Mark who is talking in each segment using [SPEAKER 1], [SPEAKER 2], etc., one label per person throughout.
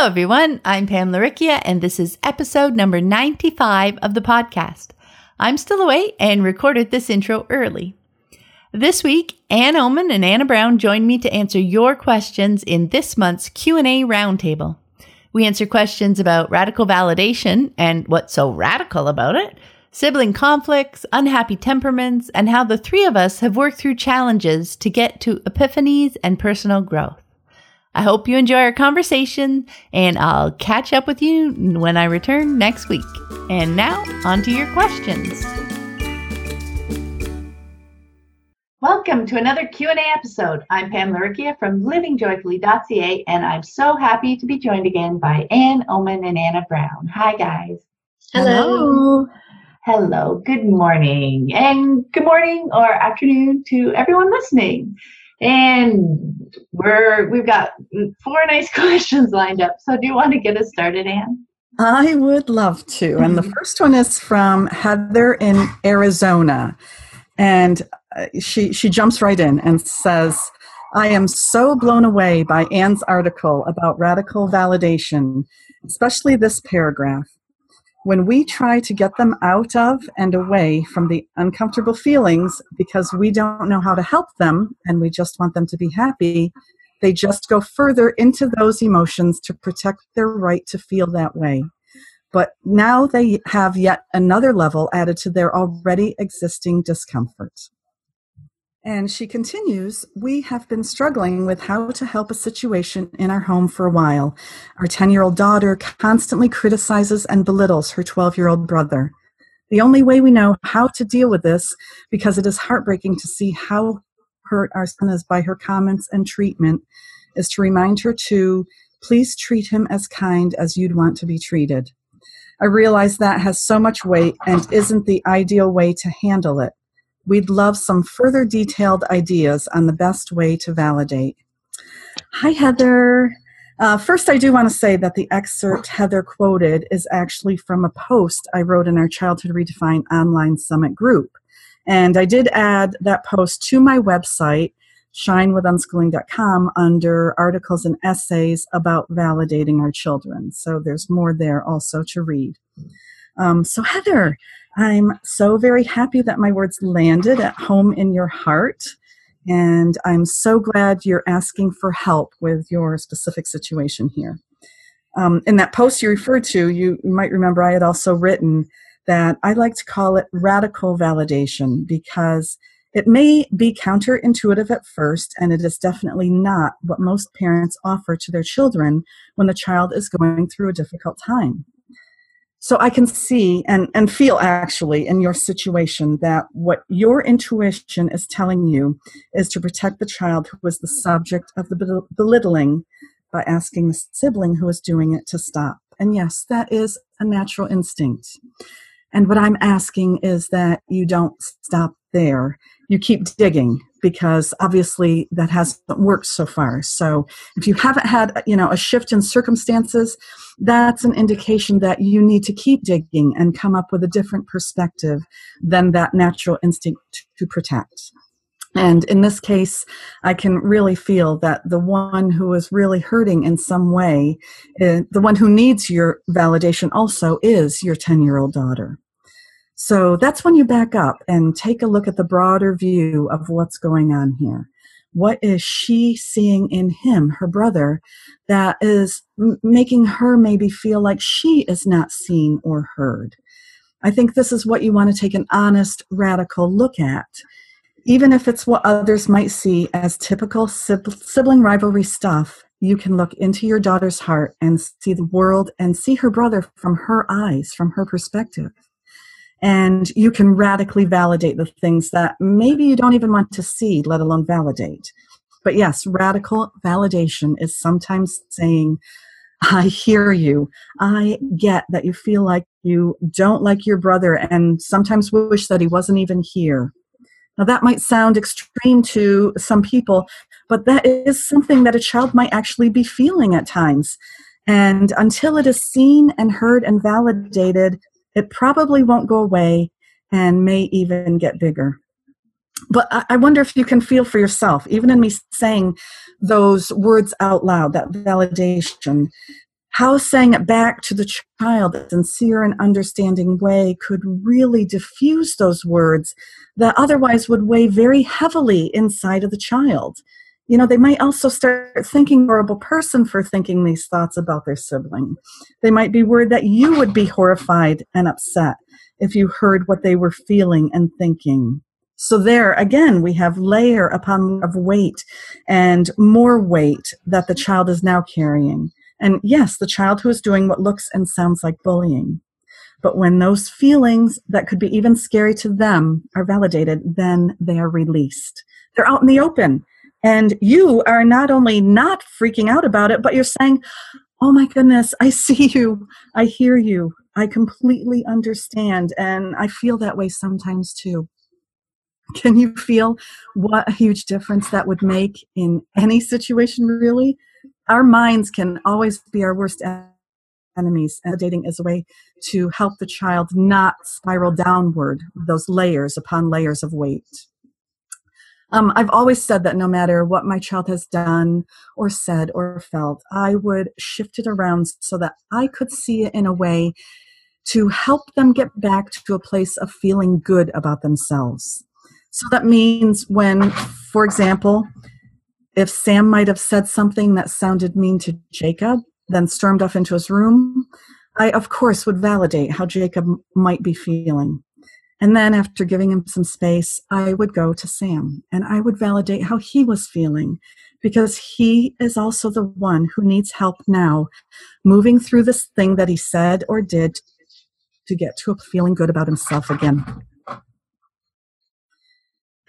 [SPEAKER 1] Hello, everyone. I'm Pam Laricchia, and this is episode number 95 of the podcast. I'm still away and recorded this intro early. This week, Anne Ohman and Anna Brown joined me to answer your questions in this month's Q&A roundtable. We answer questions about radical validation and what's so radical about it, sibling conflicts, unhappy temperaments, and how the three of us have worked through challenges to get to epiphanies and personal growth. I hope you enjoy our conversation, and I'll catch up with you when I return next week. And now, on to your questions. Welcome to another Q&A episode. I'm Pam Laricchia from livingjoyfully.ca, and I'm so happy to be joined again by Anne Ohman and Anna Brown. Hi, guys.
[SPEAKER 2] Hello.
[SPEAKER 1] Hello. Good morning, and good morning or afternoon to everyone listening. And we're we've got four nice questions lined up. So do you want to get us started, Anne?
[SPEAKER 2] I would love to. And the first one is from Heather in Arizona. And uh, she she jumps right in and says, I am so blown away by Anne's article about radical validation, especially this paragraph. When we try to get them out of and away from the uncomfortable feelings because we don't know how to help them and we just want them to be happy, they just go further into those emotions to protect their right to feel that way. But now they have yet another level added to their already existing discomfort. And she continues, We have been struggling with how to help a situation in our home for a while. Our 10 year old daughter constantly criticizes and belittles her 12 year old brother. The only way we know how to deal with this, because it is heartbreaking to see how hurt our son is by her comments and treatment, is to remind her to please treat him as kind as you'd want to be treated. I realize that has so much weight and isn't the ideal way to handle it. We'd love some further detailed ideas on the best way to validate. Hi, Heather. Uh, first, I do want to say that the excerpt Heather quoted is actually from a post I wrote in our Childhood Redefined online summit group. And I did add that post to my website, shinewithunschooling.com, under articles and essays about validating our children. So there's more there also to read. Um, so, Heather, I'm so very happy that my words landed at home in your heart. And I'm so glad you're asking for help with your specific situation here. Um, in that post you referred to, you, might remember I had also written that I like to call it radical validation because it may be counterintuitive at first, and it is definitely not what most parents offer to their children when the child is going through a difficult time. So I can see and, and feel actually in your situation that what your intuition is telling you is to protect the child who was the subject of the belittling by asking the sibling who is doing it to stop. And yes, that is a natural instinct. And what I'm asking is that you don't stop there. You keep digging because obviously that hasn't worked so far. So if you haven't had, you know, a shift in circumstances, that's an indication that you need to keep digging and come up with a different perspective than that natural instinct to protect. And in this case, I can really feel that the one who is really hurting in some way, uh, the one who needs your validation also is your 10 year old daughter. So that's when you back up and take a look at the broader view of what's going on here. What is she seeing in him, her brother, that is m- making her maybe feel like she is not seen or heard? I think this is what you want to take an honest, radical look at. Even if it's what others might see as typical sibling rivalry stuff, you can look into your daughter's heart and see the world and see her brother from her eyes, from her perspective and you can radically validate the things that maybe you don't even want to see, let alone validate. But yes, radical validation is sometimes saying, I hear you. I get that you feel like you don't like your brother and sometimes wish that he wasn't even here. Now, that might sound extreme to some people, but that is something that a child might actually be feeling at times. And until it is seen and heard and validated, it probably won't go away and may even get bigger. But I wonder if you can feel for yourself, even in me saying those words out loud, that validation, how saying it back to the child in a sincere and understanding way could really diffuse those words that otherwise would weigh very heavily inside of the child. You know, they might also start thinking horrible person for thinking these thoughts about their sibling. They might be worried that you would be horrified and upset if you heard what they were feeling and thinking. So there again, we have layer upon of weight and more weight that the child is now carrying. And yes, the child who is doing what looks and sounds like bullying. But when those feelings that could be even scary to them are validated, then they are released. They're out in the open. And you are not only not freaking out about it, but you're saying, Oh my goodness, I see you. I hear you. I completely understand. And I feel that way sometimes too. Can you feel what a huge difference that would make in any situation, really? Our minds can always be our worst enemies, and dating is a way to help the child not spiral downward, those layers upon layers of weight. Um, I've always said that no matter what my child has done or said or felt, I would shift it around so that I could see it in a way to help them get back to a place of feeling good about themselves. So that means when, for example, if Sam might have said something that sounded mean to Jacob, then stormed off into his room, I, of course, would validate how Jacob might be feeling. And then, after giving him some space, I would go to Sam and I would validate how he was feeling because he is also the one who needs help now moving through this thing that he said or did to get to feeling good about himself again.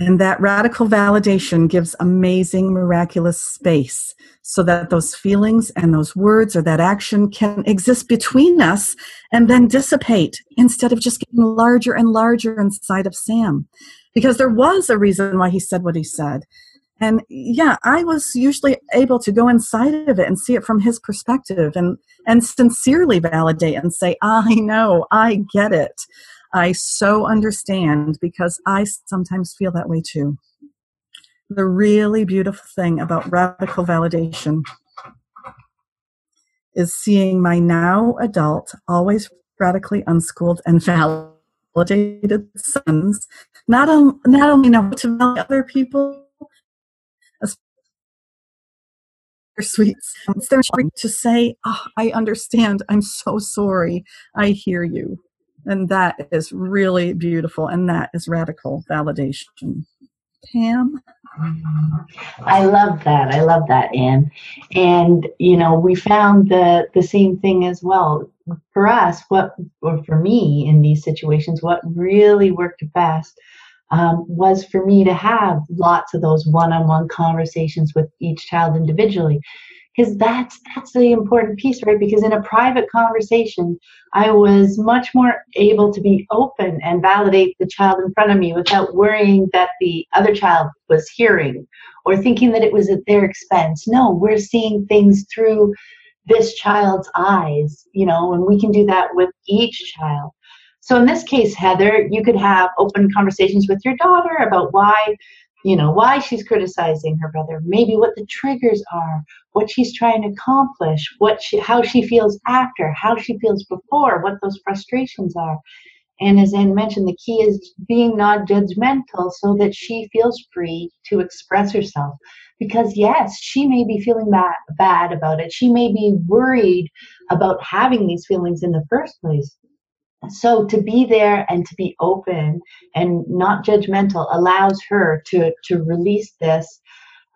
[SPEAKER 2] And that radical validation gives amazing, miraculous space so that those feelings and those words or that action can exist between us and then dissipate instead of just getting larger and larger inside of Sam. Because there was a reason why he said what he said. And yeah, I was usually able to go inside of it and see it from his perspective and, and sincerely validate and say, ah, I know, I get it. I so understand because I sometimes feel that way too. The really beautiful thing about radical validation is seeing my now adult, always radically unschooled and validated sons not, on, not only know how to other people, sweets. They're to say, oh, I understand. I'm so sorry. I hear you. And that is really beautiful. And that is radical validation. Pam?
[SPEAKER 3] I love that. I love that, Anne. And you know, we found the the same thing as well. For us, what or for me in these situations, what really worked best um, was for me to have lots of those one-on-one conversations with each child individually because that's that's the important piece right? Because in a private conversation i was much more able to be open and validate the child in front of me without worrying that the other child was hearing or thinking that it was at their expense. No we're seeing things through this child's eyes you know and we can do that with each child. So in this case heather you could have open conversations with your daughter about why you know why she's criticizing her brother maybe what the triggers are what she's trying to accomplish what she, how she feels after how she feels before what those frustrations are. And as anne mentioned the key is being not judgmental so that she feels free to express herself. Because yes she may be feeling that bad about it. She may be worried about having these feelings in the first place so to be there and to be open and not judgmental allows her to to release this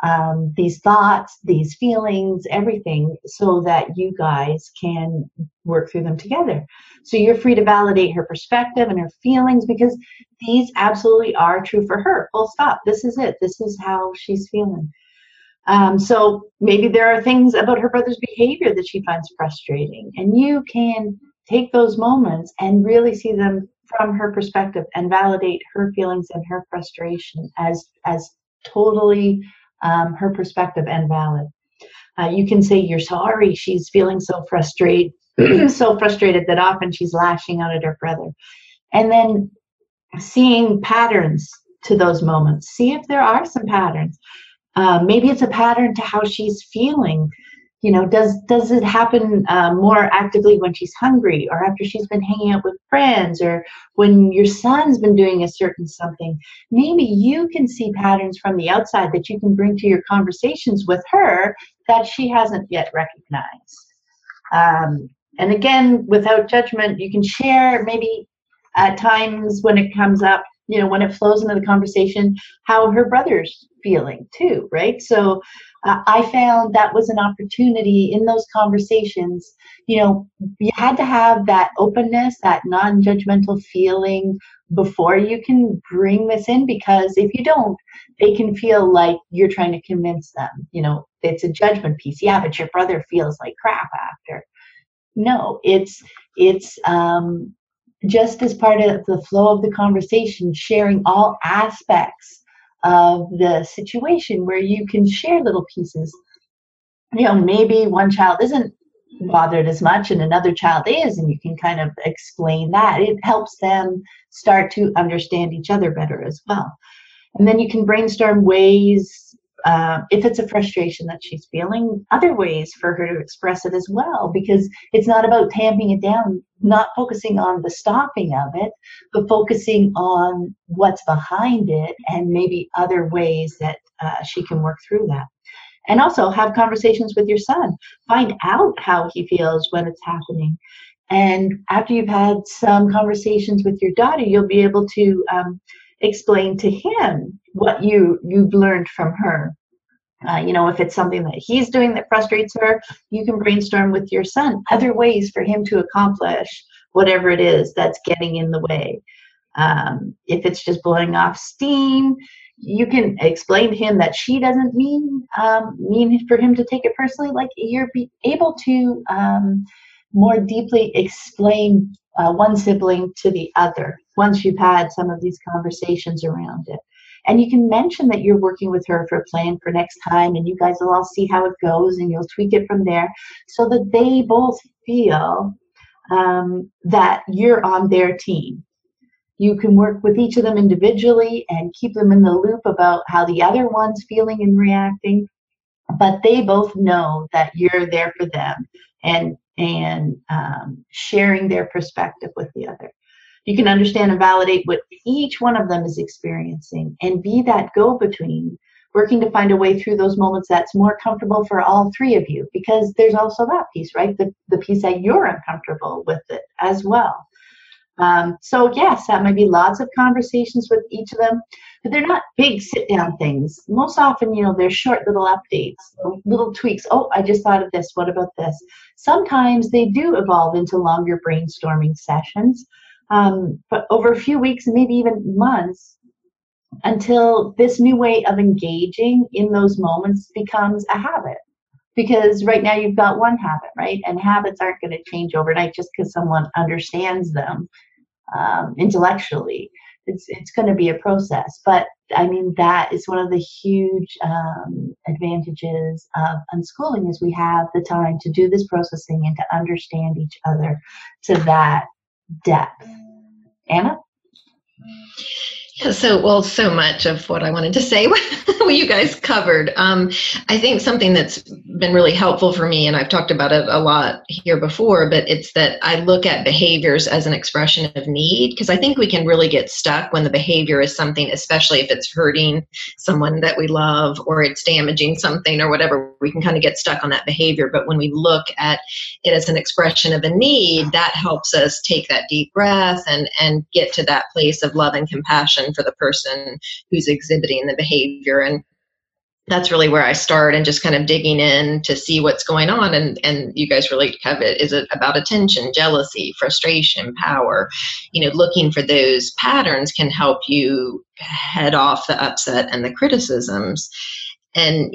[SPEAKER 3] um, these thoughts these feelings everything so that you guys can work through them together. So you're free to validate her perspective and her feelings because these absolutely are true for her. Full stop. This is it. This is how she's feeling. Um, so maybe there are things about her brother's behavior that she finds frustrating, and you can take those moments and really see them from her perspective and validate her feelings and her frustration as as totally um, her perspective and valid. Uh, you can say you're sorry. She's feeling so frustrated, so frustrated that often she's lashing out at her brother, and then seeing patterns to those moments. See if there are some patterns. Uh, maybe it's a pattern to how she's feeling you know does does it happen uh, more actively when she's hungry or after she's been hanging out with friends or when your son's been doing a certain something? Maybe you can see patterns from the outside that you can bring to your conversations with her that she hasn't yet recognized. Um, and again without judgment you can share maybe at times when it comes up you know when it flows into the conversation how her brother's feeling too right so uh, I found that was an opportunity in those conversations. You know, you had to have that openness, that non judgmental feeling before you can bring this in because if you don't, they can feel like you're trying to convince them. You know, it's a judgment piece. Yeah, but your brother feels like crap after. No, it's, it's, um, just as part of the flow of the conversation, sharing all aspects of the situation where you can share little pieces. You know, maybe one child isn't bothered as much and another child is, and you can kind of explain that. It helps them start to understand each other better as well. And then you can brainstorm ways uh, if it's a frustration that she's feeling, other ways for her to express it as well, because it's not about tamping it down, not focusing on the stopping of it, but focusing on what's behind it and maybe other ways that uh, she can work through that. And also have conversations with your son. Find out how he feels when it's happening. And after you've had some conversations with your daughter, you'll be able to um, explain to him what you you've learned from her. Uh, you know if it's something that he's doing that frustrates her you can brainstorm with your son other ways for him to accomplish whatever it is that's getting in the way. Um, if it's just blowing off steam you can explain to him that she doesn't mean um, mean for him to take it personally. Like you're able to um, more deeply explain uh, one sibling to the other once you've had some of these conversations around it. And you can mention that you're working with her for a plan for next time, and you guys will all see how it goes, and you'll tweak it from there so that they both feel um, that you're on their team. You can work with each of them individually and keep them in the loop about how the other one's feeling and reacting, but they both know that you're there for them and and um, sharing their perspective with the other. You can understand and validate what each one of them is experiencing and be that go between, working to find a way through those moments that's more comfortable for all three of you. Because there's also that piece, right? The, the piece that you're uncomfortable with it as well. Um, so, yes, that might be lots of conversations with each of them, but they're not big sit down things. Most often, you know, they're short little updates, little tweaks. Oh, I just thought of this. What about this? Sometimes they do evolve into longer brainstorming sessions, um, but over a few weeks, maybe even months, until this new way of engaging in those moments becomes a habit because right now you've got one habit, right? And habits aren't going to change overnight just because someone understands them um, intellectually. It's it's going to be a process, but I mean that is one of the huge um, advantages of unschooling is we have the time to do this processing and to understand each other to that depth. Anna.
[SPEAKER 4] Yeah, so well, so much of what I wanted to say, what you guys covered. Um, I think something that's been really helpful for me, and I've talked about it a lot here before, but it's that I look at behaviors as an expression of need because I think we can really get stuck when the behavior is something, especially if it's hurting someone that we love or it's damaging something or whatever. We can kind of get stuck on that behavior, but when we look at it as an expression of a need, that helps us take that deep breath and and get to that place of love and compassion for the person who's exhibiting the behavior and that's really where I start and just kind of digging in to see what's going on. And and you guys really it. Is it about attention, jealousy, frustration, power? You know, looking for those patterns can help you head off the upset and the criticisms. And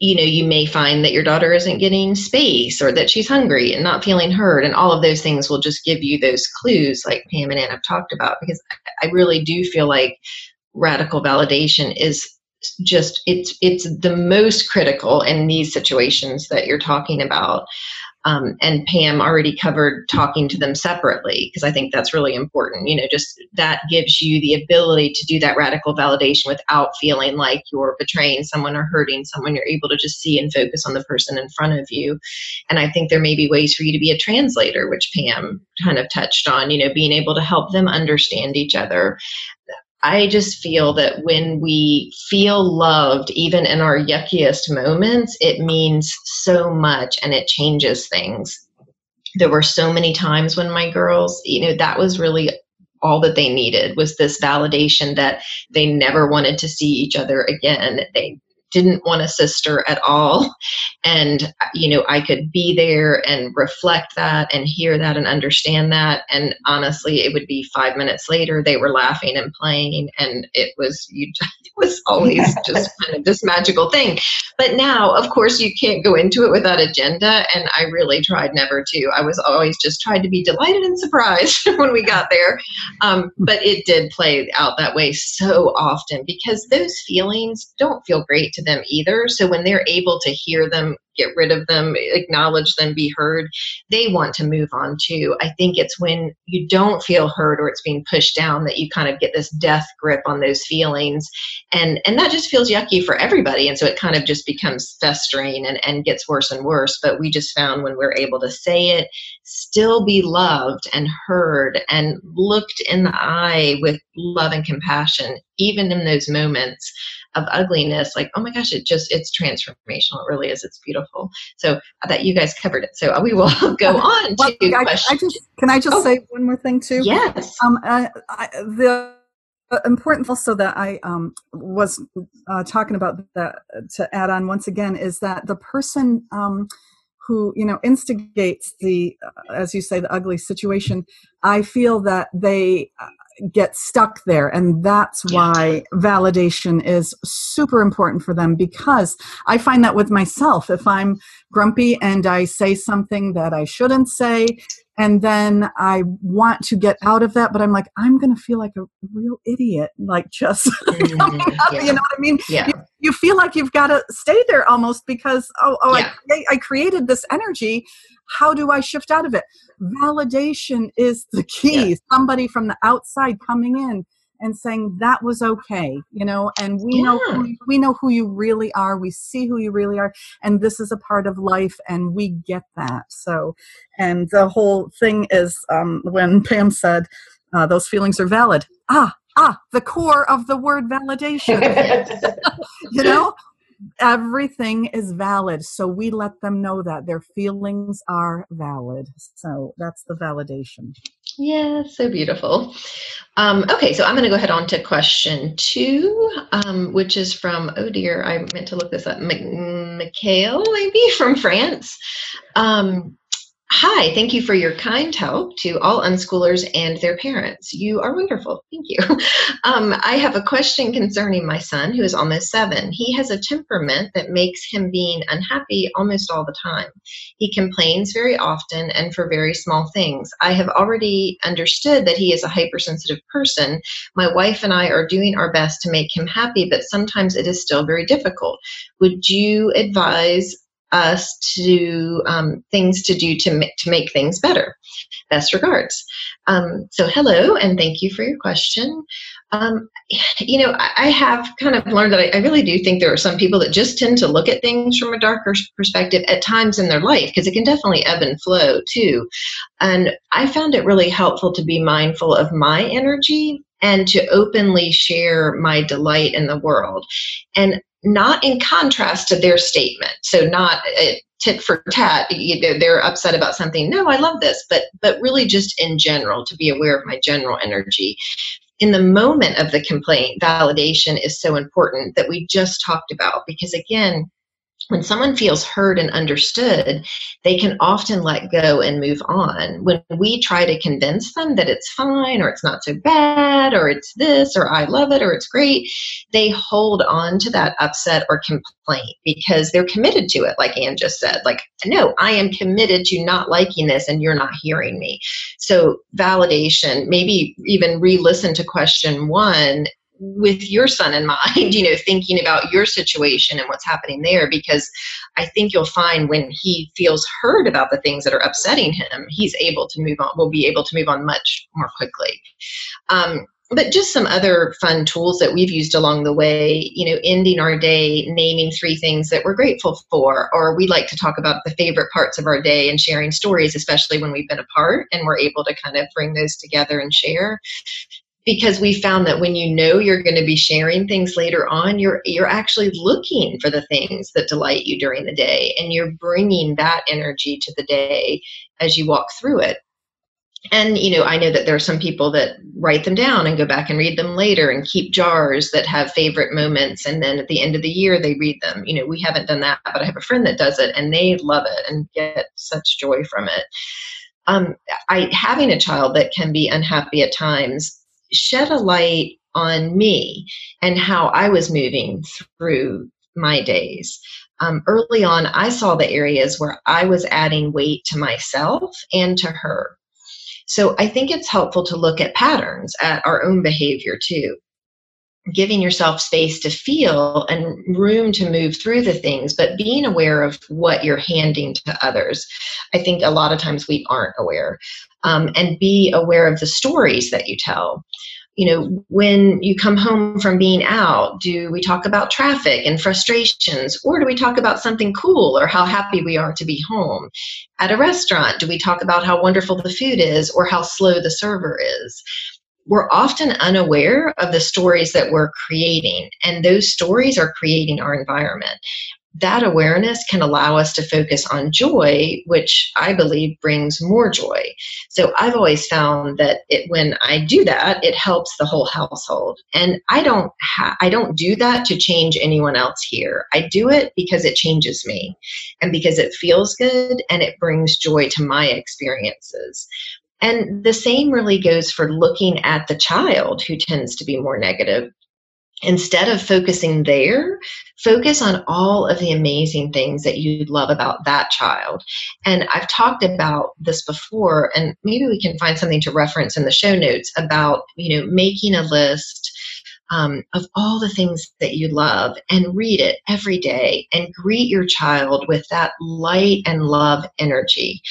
[SPEAKER 4] you know, you may find that your daughter isn't getting space or that she's hungry and not feeling heard. And all of those things will just give you those clues, like Pam and Ann have talked about, because I really do feel like radical validation is just it's it's the most critical in these situations that you're talking about um, and Pam already covered talking to them separately because I think that's really important. You know, just that gives you the ability to do that radical validation without feeling like you're betraying someone or hurting someone. You're able to just see and focus on the person in front of you. And I think there may be ways for you to be a translator, which Pam kind of touched on, you know, being able to help them understand each other. I just feel that when we feel loved, even in our yuckiest moments, it means so much and it changes things. There were so many times when my girls, you know, that was really all that they needed was this validation that they never wanted to see each other again. They didn't want a sister at all. And, you know, I could be there and reflect that and hear that and understand that. And honestly, it would be five minutes later, they were laughing and playing. And it was, you, it was always just kind of this magical thing. But now, of course, you can't go into it without agenda. And I really tried never to. I was always just tried to be delighted and surprised when we got there. Um, but it did play out that way so often because those feelings don't feel great to them either. So when they're able to hear them, get rid of them, acknowledge them, be heard, they want to move on too. I think it's when you don't feel heard or it's being pushed down that you kind of get this death grip on those feelings. And and that just feels yucky for everybody. And so it kind of just becomes festering and, and gets worse and worse. But we just found when we're able to say it, still be loved and heard and looked in the eye with love and compassion, even in those moments of ugliness like oh my gosh it just it's transformational it really is it's beautiful. So i thought you guys covered it. So we will go on well, to
[SPEAKER 2] I, I, just can i just oh, say one more thing too?
[SPEAKER 4] Yes.
[SPEAKER 2] Um I, I, the important also that I um, was uh, talking about that to add on once again is that the person um, who you know instigates the uh, as you say the ugly situation i feel that they uh, get stuck there. And that's why validation is super important for them because i find that with myself if i'm grumpy and i say something that i shouldn't say and then i want to get out of that but i'm like i'm going to feel like a real idiot like just mm, yeah. you know what i mean
[SPEAKER 4] yeah.
[SPEAKER 2] you, you feel like you've got to stay there almost because oh, oh yeah. I, I created this energy how do I shift out of it? Validation is the key. Yeah. Somebody from the outside coming in and saying that was okay, you know, and we yeah. know who, we know who you really are. We see who you really are, and this is a part of life, and we get that. So, and the whole thing is um, when Pam said uh, those feelings are valid. Ah, ah, the core of the word validation. you know, everything is valid. So we let them know that their feelings are valid. So that's the validation.
[SPEAKER 4] Yeah, so beautiful. Um, okay, so I'm going to go ahead on to question two, um, which is from, oh dear, I meant to look this up, Mikhail, maybe from France. Um, Hi, thank you for your kind help to all unschoolers and their parents. You are wonderful. Thank you. Um, I have a question concerning my son, who is almost seven. He has a temperament that makes him being unhappy almost all the time. He complains very often and for very small things. I have already understood that he is a hypersensitive person. My wife and I are doing our best to make him happy, but sometimes it is still very difficult. Would you advise us to um, things to do to, make, to make things better. Best regards. Um, so, hello, and thank you for your question. Um, you know, I, I, have kind of learned that I, I, really do think there are some people that just tend to look at things from a darker perspective at times in their life because it can definitely ebb and flow too. And I found it really helpful to be mindful of my energy and to openly share my delight in the world. And not in contrast to their statement. So not uh, tit for tat. They're upset about something. No, I love this, but but really just in general to be aware of my general energy. In the moment of the complaint, validation is so important that we just talked about because again, when someone feels heard and understood, they can often let go and move on. When we try to convince them that it's fine or it's not so bad or it's this or I love it or it's great, they hold on to that upset or complaint because they're committed to it, like Anne just said. Like, no, I am committed to not liking this and you're not hearing me. So, validation, maybe even re listen to question one with your son in mind, you know, thinking about your situation and what's happening there, because I think you'll find when he feels heard about the things that are upsetting him, he's able to move on, will be able to move on much more quickly. Um, but just some other fun tools that we've used along the way, you know, ending our day naming three things that we're grateful for, or we like to talk about the favorite parts of our day and sharing stories, especially when we've been apart and we're able to kind of bring those together and share because we found that when you know you're going to be sharing things later on you're you're actually looking for the things that delight you during the day and you're bringing that energy to the day as you walk through it. And you know i know that there are some people that write them down and go back and read them later and keep jars that have favorite moments and then at the end of the year they read them. You know we haven't done that but i have a friend that does it and they love it and get such joy from it. Um, I having a child that can be unhappy at times shed a light on me and how I was moving through my days. Um, early on, I saw the areas where I was adding weight to myself and to her. So I think it's helpful to look at patterns, at our own behavior too. Giving yourself space to feel and room to move through the things, but being aware of what you're handing to others. I think a lot of times we aren't aware um, and be aware of the stories that you tell. You know when you come home from being out do we talk about traffic and frustrations or do we talk about something cool or how happy we are to be home? At a restaurant do we talk about how wonderful the food is or how slow the server is? We're often unaware of the stories that we're creating and those stories are creating our environment that awareness can allow us to focus on joy, which I believe brings more joy. So I've always found that it, when I do that, it helps the whole household. And I don't ha- I don't do that to change anyone else here. I do it because it changes me, and because it feels good and it brings joy to my experiences. And the same really goes for looking at the child who tends to be more negative instead of focusing there, focus on all of the amazing things that you love about that child. And I've talked about this before, and maybe we can find something to reference in the show notes about, you know, making a list. Um, of all the things that you love and read it every day and greet your child with that light and love energy.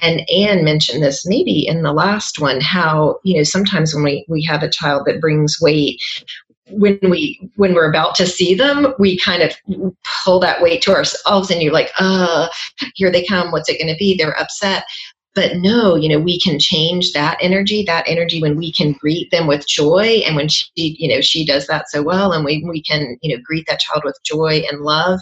[SPEAKER 4] And Anne mentioned this maybe in the last one how, you know, sometimes when we, we have a child that brings weight, when we when we're about to see them we kind of pull that weight to ourselves and you're like uh here they come. What's it going to be? They're upset. But no you know we can change that energy that energy when we can greet them with joy and when she you know she does that so well and we, we can you know greet that child with joy and love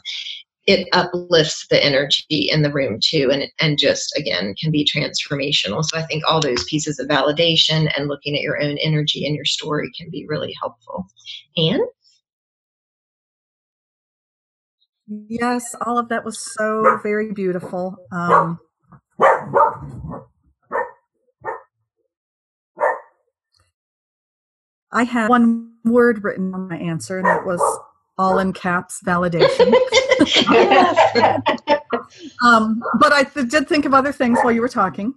[SPEAKER 4] it uplifts the energy in the room too and and just again can be transformational. So i think all those pieces of validation and looking at your own energy and your story can be really helpful. And
[SPEAKER 2] yes all of that was so very beautiful. Um, I had one word written on my answer, and it was all in caps validation. um, but I th- did think of other things while you were talking.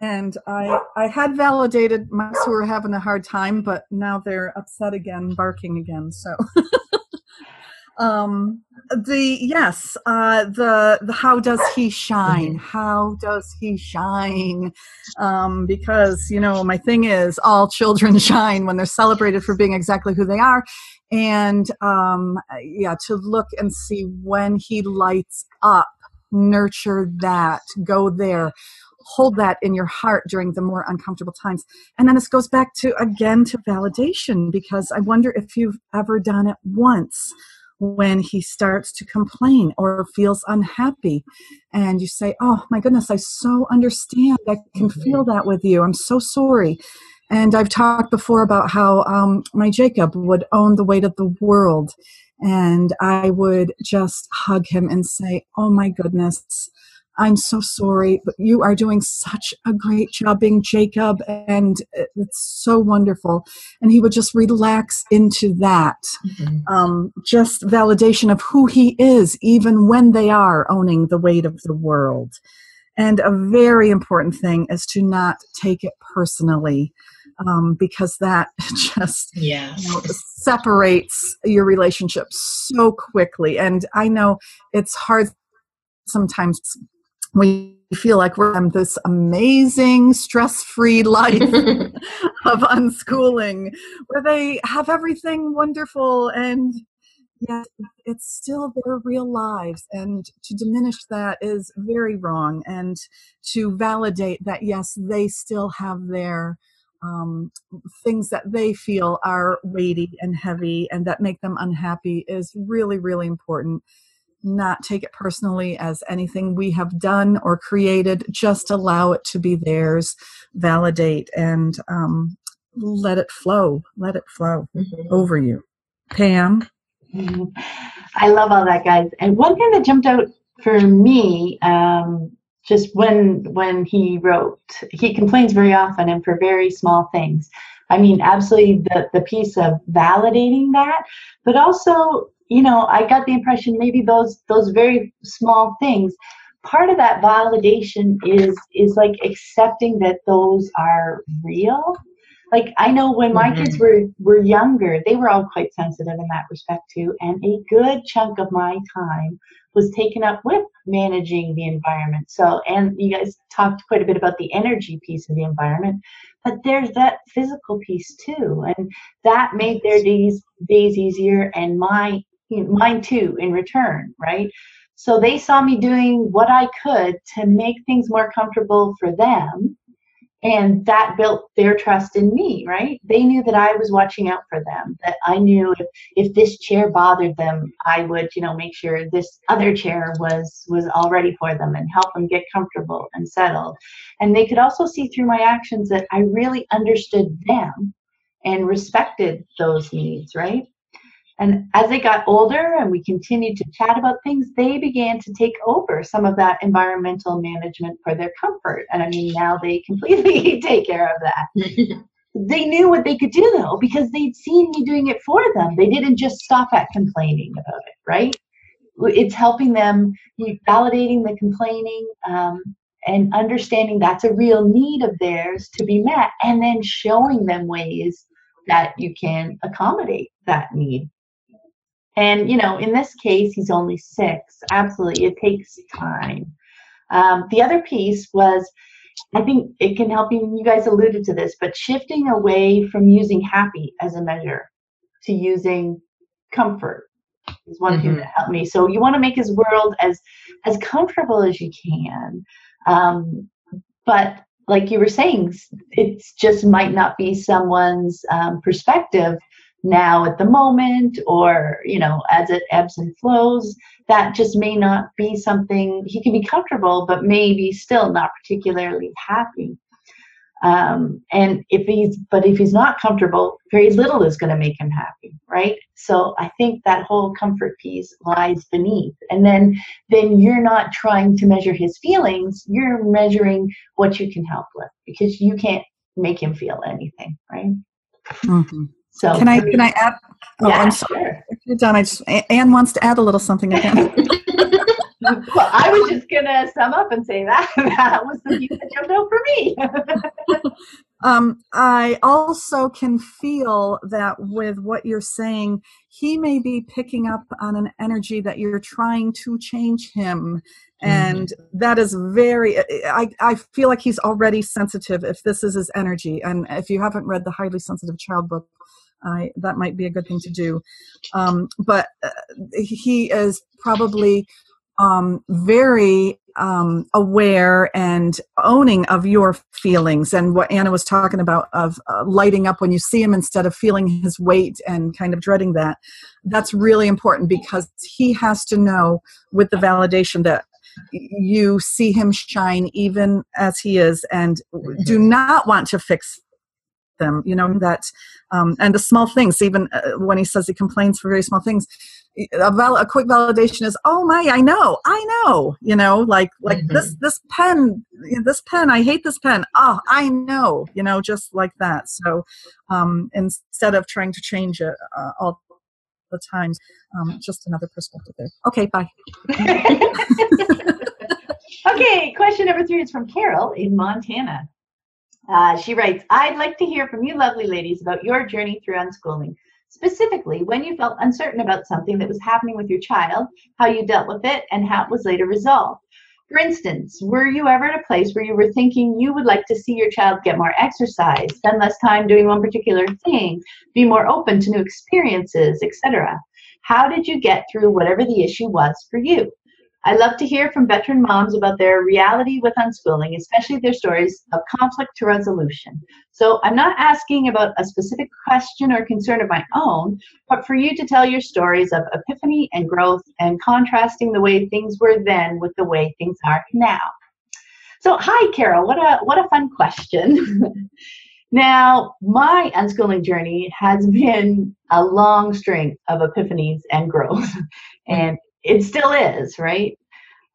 [SPEAKER 2] And I, I had validated mice who were having a hard time, but now they're upset again, barking again. So, um, the yes, uh, the the how does he shine? Mm-hmm. How does he shine? Um, because you know, my thing is, all children shine when they're celebrated for being exactly who they are, and um, yeah, to look and see when he lights up, nurture that, go there, hold that in your heart during the more uncomfortable times. And then this goes back to again to validation because I wonder if you've ever done it once when he starts to complain or feels unhappy and you say oh my goodness i so understand i can feel mm-hmm. that with you i'm so sorry and I've talked before about how um, my Jacob would own the weight of the world. and I would just hug him and say, Oh my goodness, I'm so sorry, but you are doing such a great job being Jacob, and it's so wonderful. And he would just relax into that. Mm-hmm. Um, just validation of who he is, even when they are owning the weight of the world. And a very important thing is to not take it personally. Um, because that just
[SPEAKER 4] yes.
[SPEAKER 2] you know, separates your relationship so quickly. And I know it's hard sometimes we feel like we're in this amazing stress-free life of unschooling where they have everything wonderful and yet it's still their real lives. And to diminish that is very wrong and to validate that yes they still have their um, things that they feel are weighty and heavy and that make them unhappy is really really important not take it personally as anything we have done or created. Just allow it to be theirs, validate, and um, let it flow. Let it flow mm-hmm. over you. Pam?
[SPEAKER 3] Mm-hmm. I love all that, guys. And one thing that jumped out for me, um, just when when he wrote, he complains very often and for very small things. I mean, absolutely the, the piece of validating that, but also you know, I got the impression maybe those those very small things, part of that validation is is like accepting that those are real. Like I know when my mm-hmm. kids were were younger, they were all quite sensitive in that respect too, and a good chunk of my time was taken up with managing the environment. So, and you guys talked quite a bit about the energy piece of the environment, but there's that physical piece too, and that made their days days easier and my mine too in return, right? So they saw me doing what I could to make things more comfortable for them. And that built their trust in me, right? They knew that I was watching out for them, that I knew if, if this chair bothered them, I would, you know, make sure this other chair was was all ready for them and help them get comfortable and settled. And they could also see through my actions that I really understood them and respected those needs, right? And as they got older and we continued to chat about things, they began to take over some of that environmental management for their comfort. And I mean, now they completely take care of that. they knew what they could do though, because they'd seen me doing it for them. They didn't just stop at complaining about it, right? It's helping them, validating the complaining, um, and understanding that's a real need of theirs to be met, and then showing them ways that you can accommodate that need. And, you know, in this case, he's only six. Absolutely, it takes time. Um, the other piece was, I think it can help you, you guys alluded to this, but shifting away from using happy as a measure to using comfort is one mm-hmm. thing that helped me. So you want to make his world as as comfortable as you can. Um, but like you were saying, it just might not be someone's um, perspective now at the moment or you know as it ebbs and flows that just may not be something he can be comfortable but maybe still not particularly happy. Um, and if he's but if he's not comfortable very little is going to make him happy right? So i think that whole comfort piece lies beneath. And then then you're not trying to measure his feelings you're measuring what you can help with because you can't make him feel anything right?
[SPEAKER 2] Mm-hmm. So can I can I add?
[SPEAKER 3] Oh, yeah, I'm sorry. Sure.
[SPEAKER 2] Done, I just Anne wants to add a little something again.
[SPEAKER 3] well, I was just gonna sum up and say that that was the piece that jumped out for me.
[SPEAKER 2] um, I also can feel that with what you're saying, he may be picking up on an energy that you're trying to change him and mm-hmm. that is very I, I feel like he's already sensitive if this is his energy and if you haven't read the highly sensitive child book I, that might be a good thing to do. Um, but uh, he is probably um, very um, aware and owning of your feelings and what Anna was talking about of uh, lighting up when you see him instead of feeling his weight and kind of dreading that. That's really important because he has to know with the validation that you see him shine even as he is and do mm-hmm. not want to fix them you know that um, and the small things even uh, when he says he complains for very small things a, val- a quick validation is oh my i know i know you know like like mm-hmm. this this pen this pen i hate this pen. Oh i know you know just like that. So um, instead of trying to change it uh, all the time um, just another perspective there. Okay bye.
[SPEAKER 3] Okay question number three is from carol in montana uh, she writes i'd like to hear from you lovely ladies about your journey through unschooling specifically when you felt uncertain about something that was happening with your child, how you dealt with it, and how it was later resolved. For instance, were you ever at a place where you were thinking you would like to see your child get more exercise, spend less time doing one particular thing, be more open to new experiences, etc.? How did you get through whatever the issue was for you? I love to hear from veteran moms about their reality with unschooling, especially their stories of conflict to resolution. So I'm not asking about a specific question or concern of my own, but for you to tell your stories of epiphany and growth and contrasting the way things were then with the way things are now. So hi Carol, what a what a fun question. now, my unschooling journey has been a long string of epiphanies and growth. And it still is, right?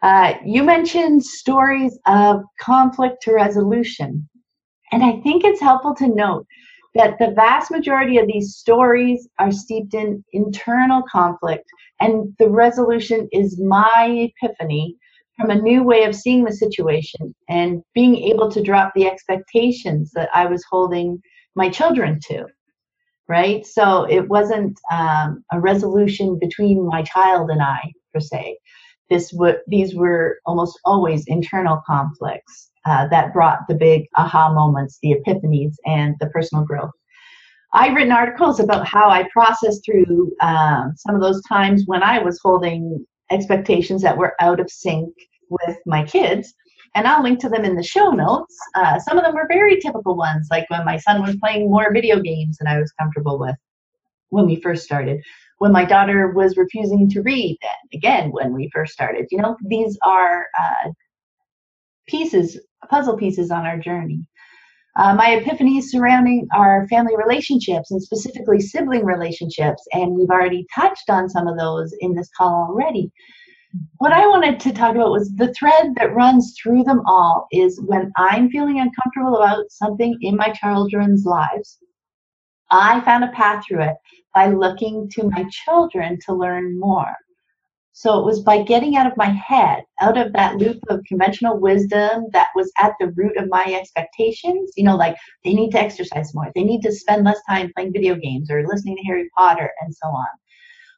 [SPEAKER 3] Uh, you mentioned stories of conflict to resolution. And I think it's helpful to note that the vast majority of these stories are steeped in internal conflict, and the resolution is my epiphany from a new way of seeing the situation and being able to drop the expectations that I was holding my children to right? So it wasn't um, a resolution between my child and I per se. This w- these were almost always internal conflicts uh, that brought the big aha moments, the epiphanies, and the personal growth. I've written articles about how I processed through um, some of those times when I was holding expectations that were out of sync with my kids and I'll link to them in the show notes. Uh, some of them were very typical ones, like when my son was playing more video games than I was comfortable with when we first started. When my daughter was refusing to read, again, when we first started. You know, these are uh, pieces, puzzle pieces on our journey. Uh, my epiphanies surrounding our family relationships and specifically sibling relationships, and we've already touched on some of those in this call already what I wanted to talk about was the thread that runs through them all is when I'm feeling uncomfortable about something in my children's lives, I found a path through it by looking to my children to learn more. So it was by getting out of my head, out of that loop of conventional wisdom that was at the root of my expectations, you know, like they need to exercise more, they need to spend less time playing video games or listening to Harry Potter and so on.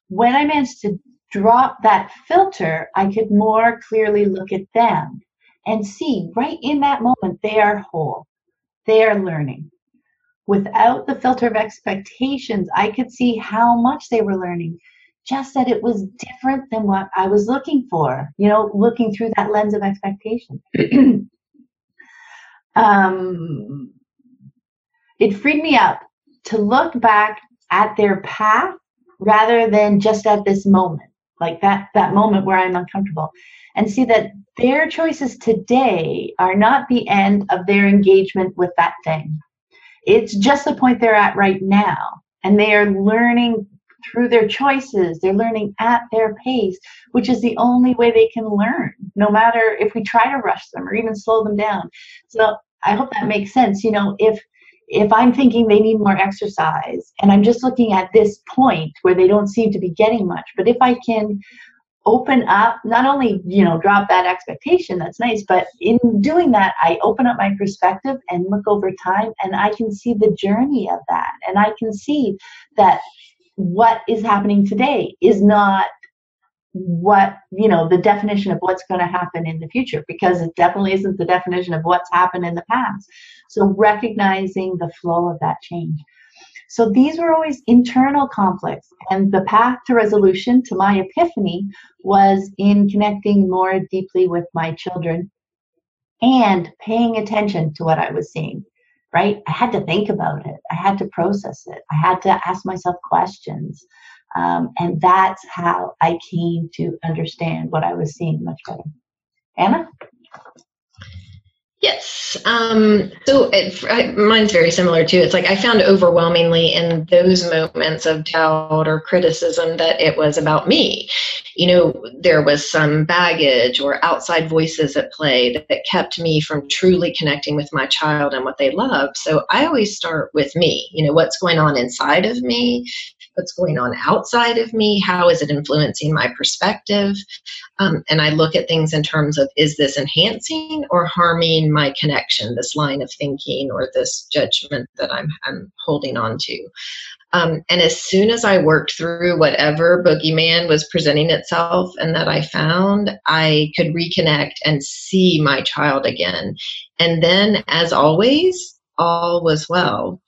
[SPEAKER 3] When I managed to drop that filter, I could more clearly look at them and see right in that moment they are whole, they are learning. Without the filter of expectations, I could see how much they were learning, just that it was different than what I was looking for, you know, looking through that lens of expectation. um, it freed me up to look back at their path rather than just at this moment like that that moment where i'm uncomfortable. And see that their choices today are not the end of their engagement with that thing. It's just the point they're at right now and they are learning through their choices. They're learning at their pace which is the only way they can learn no matter if we try to rush them or even slow them down. So i hope that makes sense. You know if if I'm thinking they need more exercise and I'm just looking at this point where they don't seem to be getting much, but if I can open up, not only, you know, drop that expectation, that's nice, but in doing that, I open up my perspective and look over time and I can see the journey of that. And I can see that what is happening today is not what you know the definition of what's going to happen in the future because it definitely isn't the definition of what's happened in the past so recognizing the flow of that change. So these were always internal conflicts and the path to resolution to my epiphany was in connecting more deeply with my children and paying attention to what i was seeing right? I had to think about it. I had to process it. I had to ask myself questions. Um, and that's how I came to understand what I was seeing much better. Anna?
[SPEAKER 4] Yes. Um, so it, mine's very similar too. It's like I found overwhelmingly in those moments of doubt or criticism that it was about me. You know, there was some baggage or outside voices at play that, that kept me from truly connecting with my child and what they love. So I always start with me. You know, what's going on inside of me? What's going on outside of me how is it influencing my perspective um, and i look at things in terms of is this enhancing or harming my connection this line of thinking or this judgment that i'm, I'm holding on to um, and as soon as I worked through whatever boogeyman was presenting itself and that I found, I could reconnect and see my child again. And then, as always, all was well.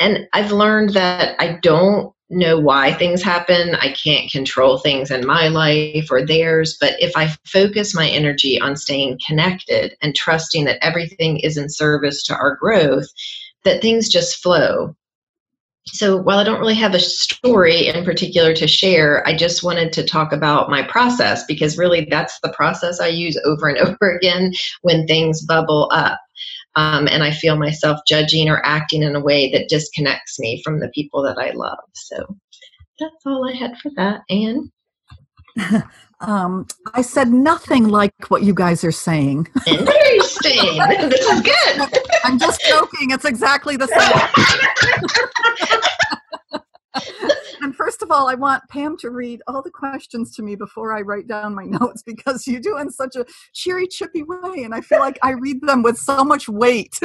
[SPEAKER 4] And I've learned that I don't know why things happen. I can't control things in my life or theirs. But if I focus my energy on staying connected and trusting that everything is in service to our growth, that things just flow. So while I don't really have a story in particular to share, I just wanted to talk about my process because really that's the process I use over and over again when things bubble up um, and I feel myself judging or acting in a way that disconnects me from the people that I love. So that's all I had for that. Anne?
[SPEAKER 2] um, I said nothing like what you guys are saying.
[SPEAKER 4] Interesting. this is good.
[SPEAKER 2] I'm just joking. It's exactly the same. And first of all, I want Pam to read all the questions to me before I write down my notes because you do in such a cheery, chippy way, and I feel like I read them with so much weight.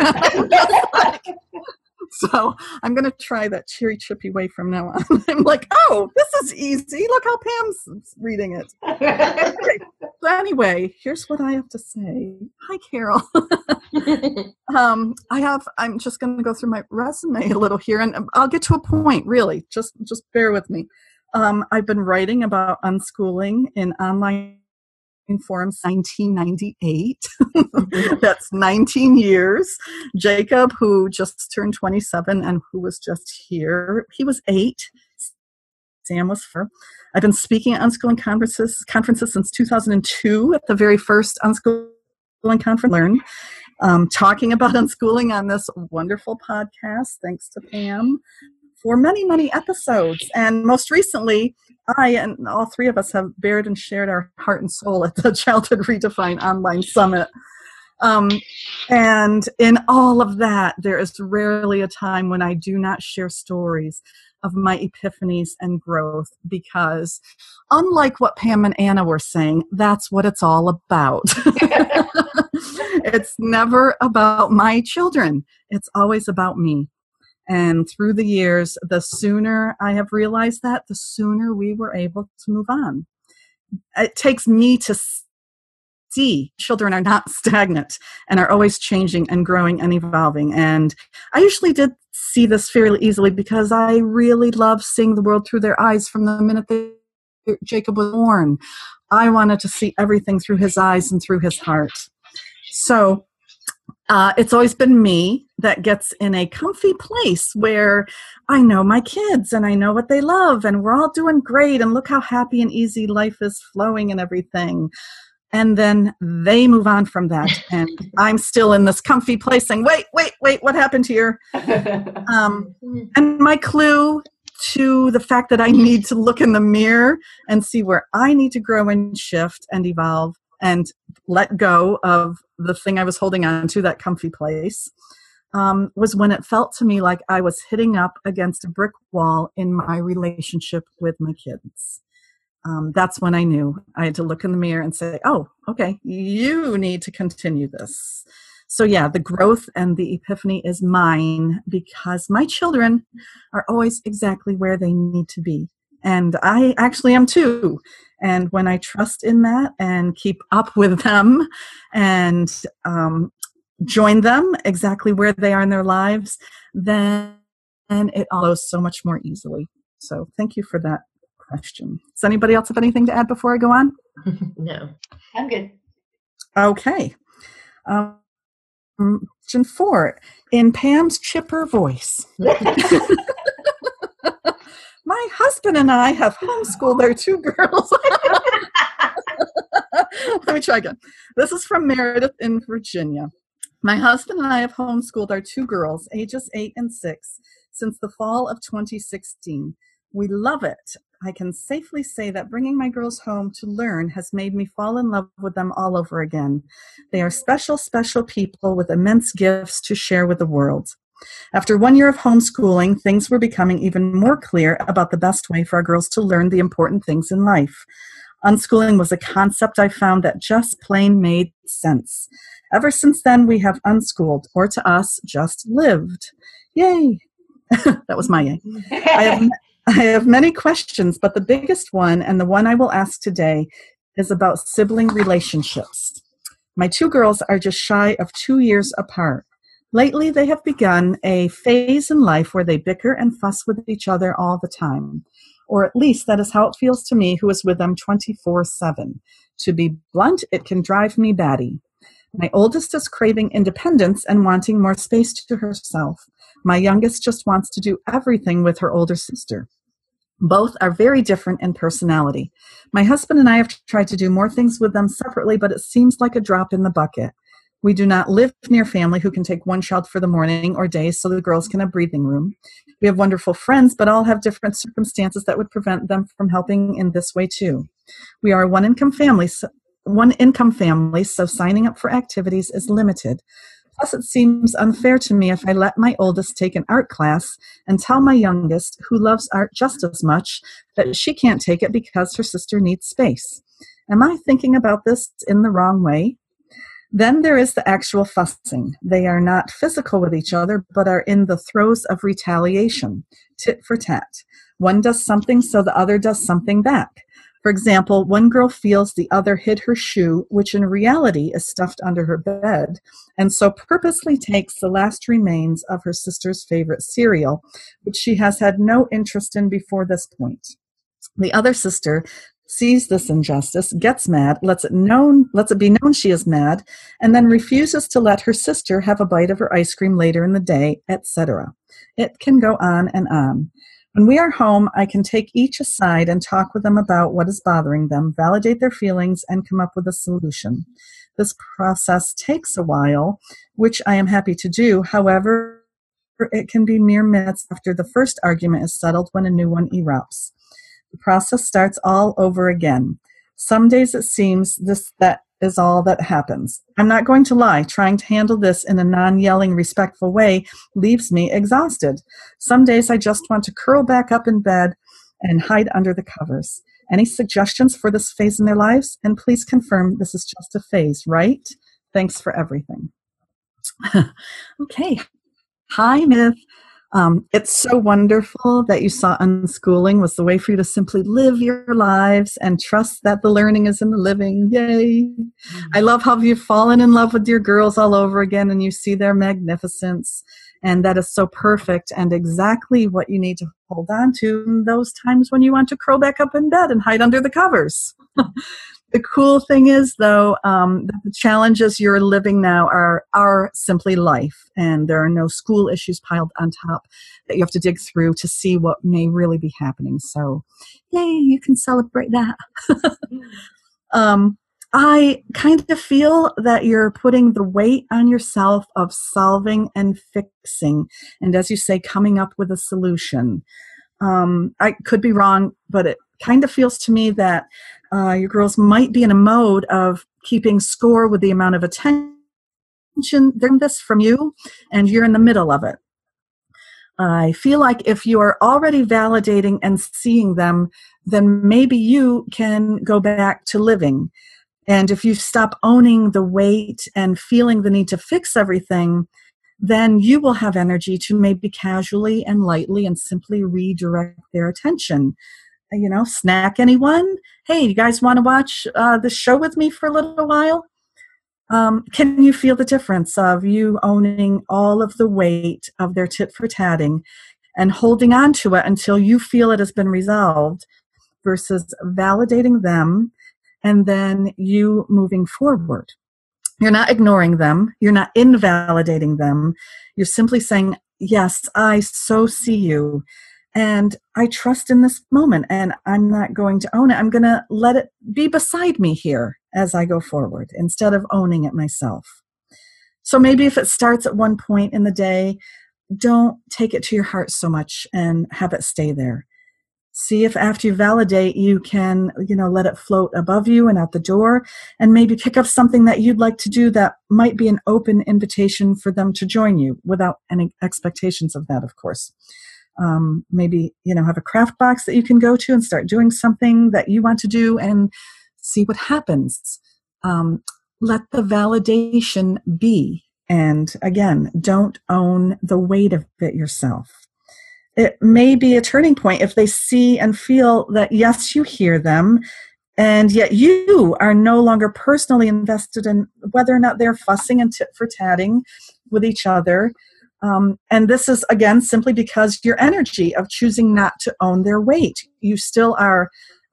[SPEAKER 2] so I'm going to try that cheery, chippy way from now on. I'm like, oh, this is easy. Look how Pam's reading it. So anyway, here's what I have to say. Hi, Carol. um, I have. I'm just going to go through my resume a little here, and I'll get to a point. Really, just just bear with me. Um, I've been writing about unschooling in online forums 1998 that's 19 years jacob who just turned 27 and who was just here he was eight sam was four i've been speaking at unschooling conferences conferences since 2002 at the very first unschooling conference learn um, talking about unschooling on this wonderful podcast thanks to pam for many, many episodes. And most recently, I and all three of us have bared and shared our heart and soul at the Childhood Redefined Online Summit. Um, and in all of that, there is rarely a time when I do not share stories of my epiphanies and growth because, unlike what Pam and Anna were saying, that's what it's all about. it's never about my children, it's always about me. And through the years, the sooner I have realized that, the sooner we were able to move on. It takes me to see children are not stagnant and are always changing and growing and evolving. And I usually did see this fairly easily because I really love seeing the world through their eyes from the minute that Jacob was born. I wanted to see everything through his eyes and through his heart. So uh, it's always been me that gets in a comfy place where I know my kids and I know what they love and we're all doing great and look how happy and easy life is flowing and everything. And then they move on from that. And I'm still in this comfy place saying, wait, wait, wait, what happened here? Um, and my clue to the fact that I need to look in the mirror and see where I need to grow and shift and evolve and let go of the thing I was holding on to, that comfy place, um, was when it felt to me like I was hitting up against a brick wall in my relationship with my kids. Um, that's when I knew I had to look in the mirror and say, oh, okay, you need to continue this. So, yeah, the growth and the epiphany is mine because my children are always exactly where they need to be. And I actually am too. And when I trust in that and keep up with them and um, join them exactly where they are in their lives, then then it goes so much more easily. So thank you for that question. Does anybody else have anything to add before I go on?
[SPEAKER 4] no,
[SPEAKER 3] I'm good.
[SPEAKER 2] Okay. Um, question four in Pam's chipper voice. my husband and I have homeschooled our two girls. Let me try again. This is from Meredith in Virginia. My husband and I have homeschooled our two girls, ages eight and six, since the fall of 2016. We love it. I can safely say that bringing my girls home to learn has made me fall in love with them all over again. They are special, special people with immense gifts to share with the world. After one year of homeschooling, things were becoming even more clear about the best way for our girls to learn the important things in life. Unschooling was a concept I found that just plain made sense. Ever since then, we have unschooled, or to us, just lived. Yay! that was my yay. I have, I have many questions, but the biggest one, and the one I will ask today, is about sibling relationships. My two girls are just shy of two years apart. Lately, they have begun a phase in life where they bicker and fuss with each other all the time. Or at least that is how it feels to me, who is with them 24 7. To be blunt, it can drive me batty. My oldest is craving independence and wanting more space to herself. My youngest just wants to do everything with her older sister. Both are very different in personality. My husband and I have tried to do more things with them separately, but it seems like a drop in the bucket. We do not live near family who can take one child for the morning or day so the girls can have breathing room. We have wonderful friends, but all have different circumstances that would prevent them from helping in this way too. We are a one income family, so, one income family, so signing up for activities is limited. Plus, it seems unfair to me if I let my oldest take an art class and tell my youngest, who loves art just as much, that she can't take it because her sister needs space. Am I thinking about this in the wrong way? Then there is the actual fussing. They are not physical with each other, but are in the throes of retaliation, tit for tat. One does something, so the other does something back. For example, one girl feels the other hid her shoe, which in reality is stuffed under her bed, and so purposely takes the last remains of her sister's favorite cereal, which she has had no interest in before this point. The other sister sees this injustice, gets mad, lets it known, lets it be known she is mad, and then refuses to let her sister have a bite of her ice cream later in the day, etc. It can go on and on. When we are home, I can take each aside and talk with them about what is bothering them, validate their feelings, and come up with a solution. This process takes a while, which I am happy to do. However, it can be mere minutes after the first argument is settled when a new one erupts. The process starts all over again. Some days it seems this that is all that happens. I'm not going to lie, trying to handle this in a non yelling, respectful way leaves me exhausted. Some days I just want to curl back up in bed and hide under the covers. Any suggestions for this phase in their lives? And please confirm this is just a phase, right? Thanks for everything. okay. Hi, Myth. Um, it's so wonderful that you saw unschooling was the way for you to simply live your lives and trust that the learning is in the living. Yay! Mm-hmm. I love how you've fallen in love with your girls all over again and you see their magnificence. And that is so perfect and exactly what you need to hold on to in those times when you want to curl back up in bed and hide under the covers. The cool thing is, though, um, the challenges you're living now are are simply life, and there are no school issues piled on top that you have to dig through to see what may really be happening. So, yay, you can celebrate that. um, I kind of feel that you're putting the weight on yourself of solving and fixing, and as you say, coming up with a solution. Um, I could be wrong, but it kind of feels to me that uh, your girls might be in a mode of keeping score with the amount of attention they're this from you, and you're in the middle of it. I feel like if you are already validating and seeing them, then maybe you can go back to living. And if you stop owning the weight and feeling the need to fix everything, then you will have energy to maybe casually and lightly and simply redirect their attention you know, snack anyone? Hey, you guys want to watch uh, the show with me for a little while? Um, can you feel the difference of you owning all of the weight of their tit for tatting and holding on to it until you feel it has been resolved versus validating them and then you moving forward? You're not ignoring them, you're not invalidating them, you're simply saying, Yes, I so see you and I trust in this moment and I'm not going to own it. I'm going to let it be beside me here as I go forward instead of owning it myself. So maybe if it starts at one point in the day, don't take it to your heart so much and have it stay there. See if after you validate, you can, you know, let it float above you and out the door, and maybe pick up something that you'd like to do that might be an open invitation for them to join you without any expectations of that, of course. Um, maybe, you know, have a craft box that you can go to and start doing something that you want to do and see what happens. Um, let the validation be. And again, don't own the weight of it yourself. It may be a turning point if they see and feel that, yes, you hear them, and yet you are no longer personally invested in whether or not they're fussing and tit for tatting with each other. Um, and this is, again, simply because your energy of choosing not to own their weight. You still are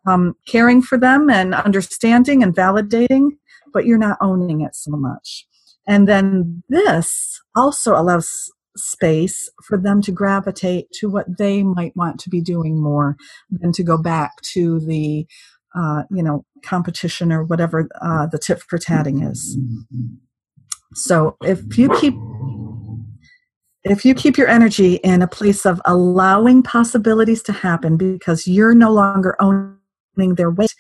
[SPEAKER 2] um, caring for them and understanding and validating, but you're not owning it so much. And then this also allows space for them to gravitate to what they might want to be doing more than to go back to the uh, you know competition or whatever uh, the tit for tatting is so if you keep if you keep your energy in a place of allowing possibilities to happen because you're no longer owning their weight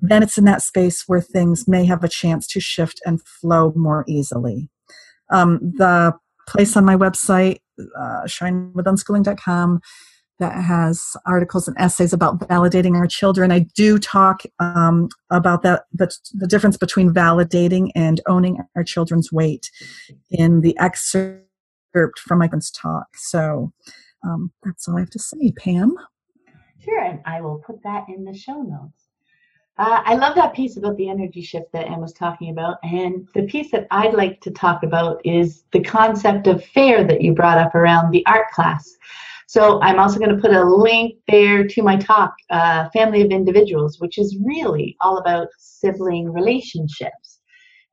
[SPEAKER 2] then it's in that space where things may have a chance to shift and flow more easily. Um, the place on my website, uh, shinewithunschooling.com, that has articles and essays about validating our children. I do talk um, about that the, the difference between validating and owning our children's weight in the excerpt from my talk. So um, that's all I have to say, Pam.
[SPEAKER 3] Sure, and I will put that in the show notes. Uh, I love that piece about the energy shift that Anne was talking about. And the piece that I'd like to talk about is the concept of fair that you brought up around the art class. So I'm also going to put a link there to my talk, uh, Family of Individuals, which is really all about sibling relationships.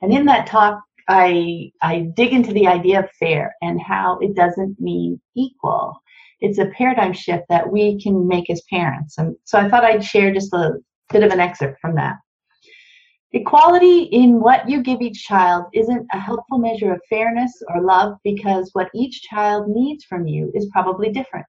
[SPEAKER 3] And in that talk, I, I dig into the idea of fair and how it doesn't mean equal. It's a paradigm shift that we can make as parents. And so I thought I'd share just a bit of an excerpt from that. Equality in what you give each child isn't a helpful measure of fairness or love because what each child needs from you is probably different.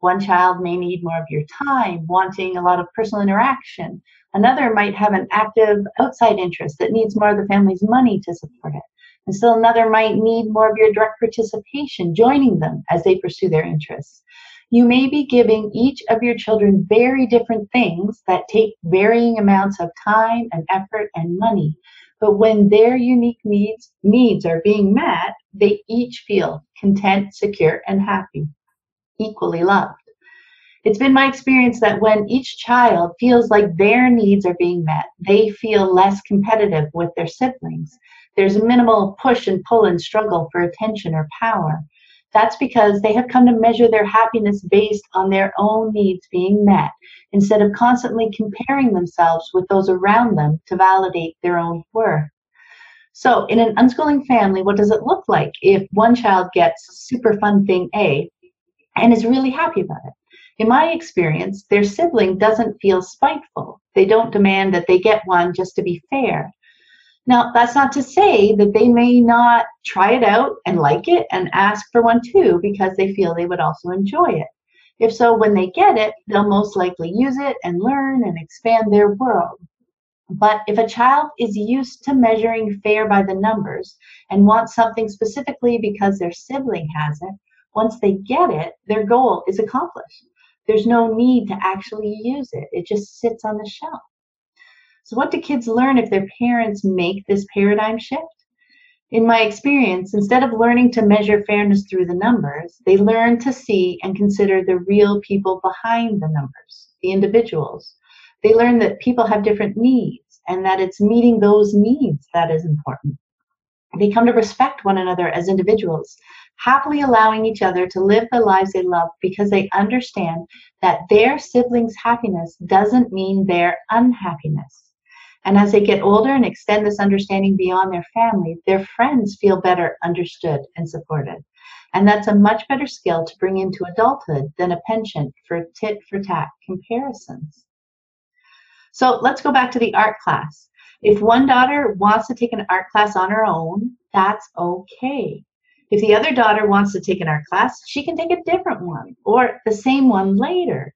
[SPEAKER 3] One child may need more of your time, wanting a lot of personal interaction. Another might have an active outside interest that needs more of the family's money to support it. And still another might need more of your direct participation, joining them as they pursue their interests. You may be giving each of your children very different things that take varying amounts of time and effort and money. But when their unique needs needs are being met, they each feel content, secure, and happy, equally loved. It's been my experience that when each child feels like their needs are being met, they feel less competitive with their siblings. There's minimal push and pull and struggle for attention or power. That's because they have come to measure their happiness based on their own needs being met instead of constantly comparing themselves with those around them to validate their own worth. So, in an unschooling family, what does it look like if one child gets super fun thing A and is really happy about it? In my experience, their sibling doesn't feel spiteful. They don't demand that they get one just to be fair. Now, that's not to say that they may not try it out and like it and ask for one too because they feel they would also enjoy it. If so, when they get it, they'll most likely use it and learn and expand their world. But if a child is used to measuring fair by the numbers and wants something specifically because their sibling has it, once they get it, their goal is accomplished. There's no need to actually use it, it just sits on the shelf. So, what do kids learn if their parents make this paradigm shift? In my experience, instead of learning to measure fairness through the numbers, they learn to see and consider the real people behind the numbers, the individuals. They learn that people have different needs and that it's meeting those needs that is important. They come to respect one another as individuals, happily allowing each other to live the lives they love because they understand that their siblings' happiness doesn't mean their unhappiness. And as they get older and extend this understanding beyond their family, their friends feel better understood and supported. And that's a much better skill to bring into adulthood than a penchant for tit for tat comparisons. So let's go back to the art class. If one daughter wants to take an art class on her own, that's okay. If the other daughter wants to take an art class, she can take a different one or the same one later.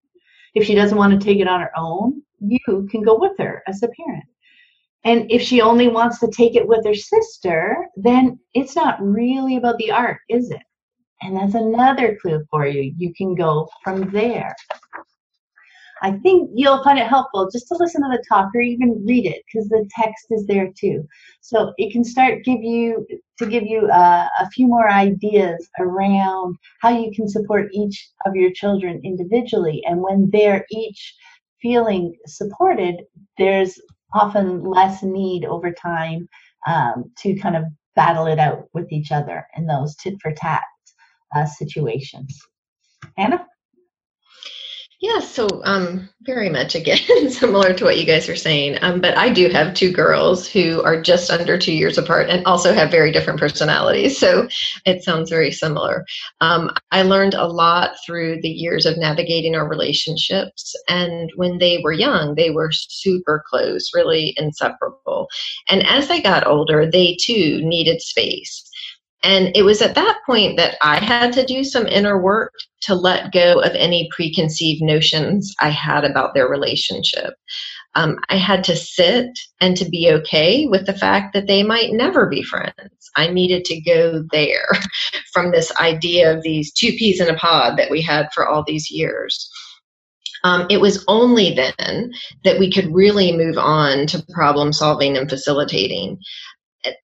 [SPEAKER 3] If she doesn't want to take it on her own, you can go with her as a parent. And if she only wants to take it with her sister, then it's not really about the art, is it? And that's another clue for you. You can go from there. I think you'll find it helpful just to listen to the talk or even read it because the text is there too. So it can start give you to give you uh, a few more ideas around how you can support each of your children individually. And when they're each feeling supported, there's often less need over time um, to kind of battle it out with each other in those tit for tat uh, situations. Anna?
[SPEAKER 4] Yeah, so um, very much again similar to what you guys are saying. Um, but I do have two girls who are just under two years apart and also have very different personalities. So it sounds very similar. Um, I learned a lot through the years of navigating our relationships. And when they were young, they were super close, really inseparable. And as they got older, they too needed space. And it was at that point that I had to do some inner work to let go of any preconceived notions I had about their relationship. Um, I had to sit and to be okay with the fact that they might never be friends. I needed to go there from this idea of these two peas in a pod that we had for all these years. Um, it was only then that we could really move on to problem solving and facilitating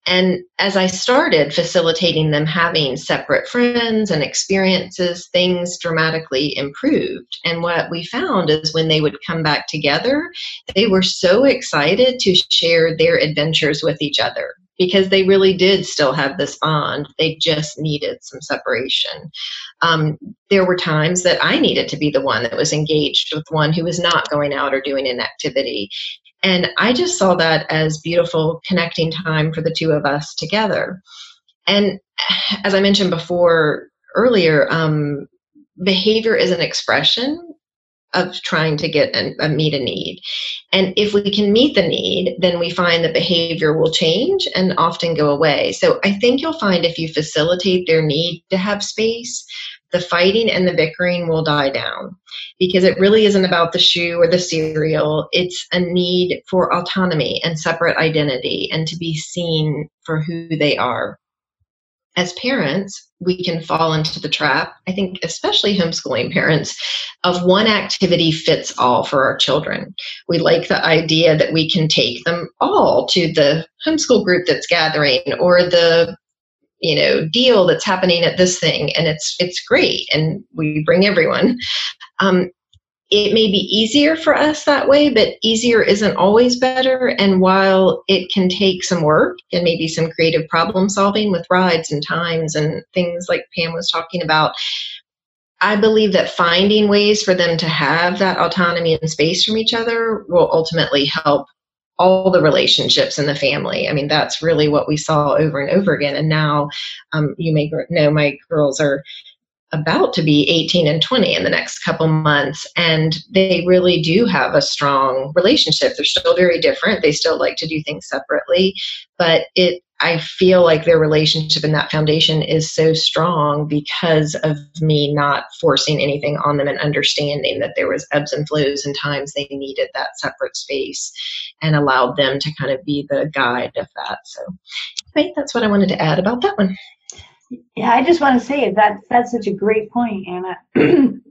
[SPEAKER 4] and as I started facilitating them having separate friends and experiences, things dramatically improved. And what we found is when they would come back together, they were so excited to share their adventures with each other because they really did still have this bond. They just needed some separation. Um, there were times that I needed to be the one that was engaged with one who was not going out or doing an activity. And I just saw that as beautiful connecting time for the two of us together. And as I mentioned before earlier, um, behavior is an expression of trying to get a, a meet a need. And if we can meet the need, then we find that behavior will change and often go away. So I think you'll find if you facilitate their need to have space, the fighting and the bickering will die down because it really isn't about the shoe or the cereal. It's a need for autonomy and separate identity and to be seen for who they are. As parents, we can fall into the trap, I think, especially homeschooling parents, of one activity fits all for our children. We like the idea that we can take them all to the homeschool group that's gathering or the you know deal that's happening at this thing and it's it's great and we bring everyone. Um, it may be easier for us that way but easier isn't always better and while it can take some work and maybe some creative problem solving with rides and times and things like pam was talking about I believe that finding ways for them to have that autonomy and space from each other will ultimately help all the relationships in the family. I mean, that's really what we saw over and over again. And now, um, you may know my girls are about to be 18 and 20 in the next couple months and they really do have a strong relationship they're still very different they still like to do things separately but it i feel like their relationship and that foundation is so strong because of me not forcing anything on them and understanding that there was ebbs and flows and times they needed that separate space and allowed them to kind of be the guide of that so anyway that's what i wanted to add about that one
[SPEAKER 3] yeah, I just want to say that that's such a great point, Anna.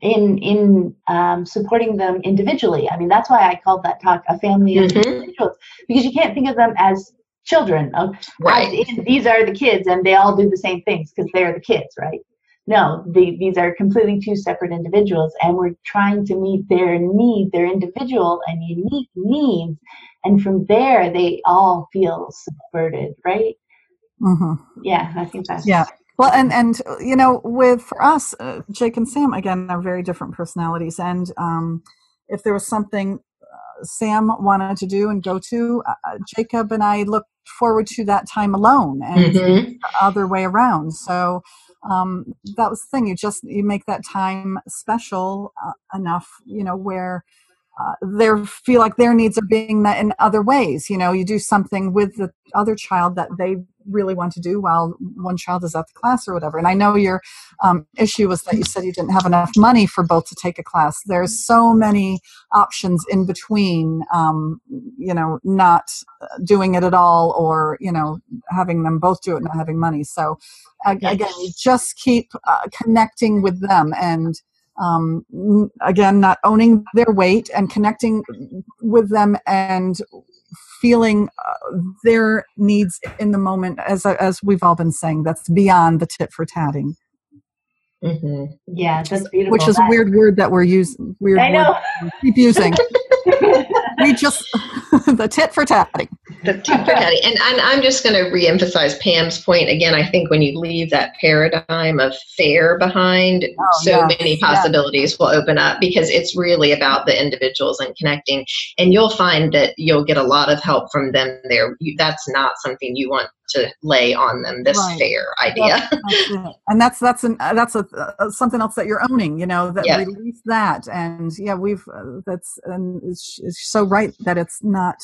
[SPEAKER 3] in in um, supporting them individually. I mean, that's why I called that talk a family mm-hmm. of individuals because you can't think of them as children. Of,
[SPEAKER 4] right.
[SPEAKER 3] In, these are the kids, and they all do the same things because they're the kids, right? No, they, these are completely two separate individuals, and we're trying to meet their need, their individual and unique needs, and from there they all feel subverted right? Mm-hmm. Yeah, I think that's
[SPEAKER 2] yeah. Well, and and you know, with for us, uh, Jake and Sam again are very different personalities, and um, if there was something Sam wanted to do and go to, uh, uh Jacob and I looked forward to that time alone, and mm-hmm. the other way around. So um, that was the thing. You just you make that time special uh, enough, you know, where uh, they feel like their needs are being met in other ways. You know, you do something with the other child that they really want to do while one child is at the class or whatever. And I know your um, issue was that you said you didn't have enough money for both to take a class. There's so many options in between, um, you know, not doing it at all or, you know, having them both do it, not having money. So again, you just keep uh, connecting with them and um, again, not owning their weight and connecting with them and feeling uh, their needs in the moment, as as we've all been saying, that's beyond the tit for tatting.
[SPEAKER 3] Mm-hmm. Yeah, that's beautiful.
[SPEAKER 2] Which is
[SPEAKER 3] that,
[SPEAKER 2] a weird word that we're using. Weird
[SPEAKER 3] I know.
[SPEAKER 2] keep using. just the tit for tatting.
[SPEAKER 4] The tit for tatting, and, and I'm just going to reemphasize Pam's point again. I think when you leave that paradigm of fair behind, oh, so many possibilities yes. will open up because it's really about the individuals and connecting. And you'll find that you'll get a lot of help from them there. You, that's not something you want to lay on them this right. fair idea.
[SPEAKER 2] That's, that's and that's that's an uh, that's a uh, something else that you're owning. You know that yeah. release that, and yeah, we've uh, that's and it's, it's so right that it's not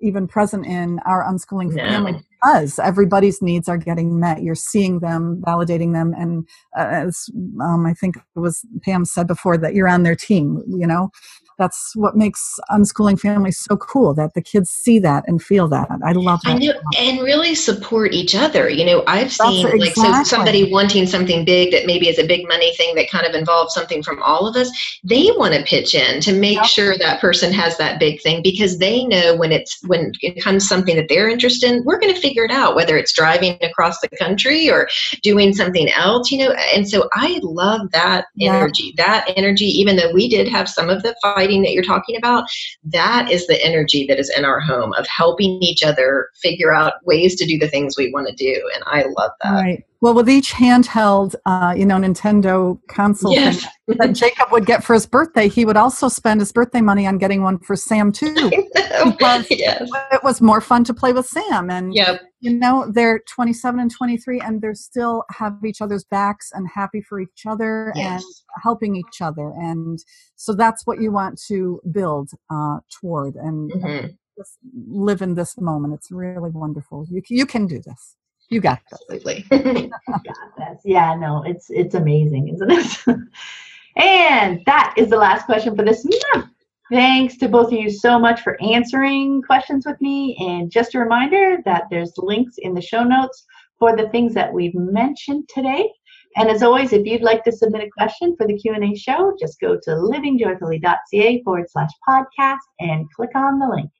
[SPEAKER 2] even present in our unschooling no. family because everybody's needs are getting met. You're seeing them, validating them, and uh, as um, I think it was Pam said before, that you're on their team. You know, that's what makes unschooling families so cool that the kids see that and feel that i love that I know,
[SPEAKER 4] and really support each other you know i've seen exactly. like so somebody wanting something big that maybe is a big money thing that kind of involves something from all of us they want to pitch in to make yep. sure that person has that big thing because they know when it's when it comes something that they're interested in we're going to figure it out whether it's driving across the country or doing something else you know and so i love that energy that energy even though we did have some of the fight that you're talking about, that is the energy that is in our home of helping each other figure out ways to do the things we want to do. And I love that.
[SPEAKER 2] Right. Well, with each handheld, uh, you know, Nintendo console yes. that Jacob would get for his birthday, he would also spend his birthday money on getting one for Sam too, because yes. it was more fun to play with Sam. And yep. you know, they're 27 and 23, and they're still have each other's backs and happy for each other yes. and helping each other. And so that's what you want to build uh, toward and mm-hmm. just live in this moment. It's really wonderful. You you can do this. You got this.
[SPEAKER 4] Absolutely.
[SPEAKER 3] got this. Yeah, no, it's it's amazing, isn't it? and that is the last question for this month. Thanks to both of you so much for answering questions with me. And just a reminder that there's links in the show notes for the things that we've mentioned today. And as always, if you'd like to submit a question for the Q&A show, just go to livingjoyfully.ca forward slash podcast and click on the link.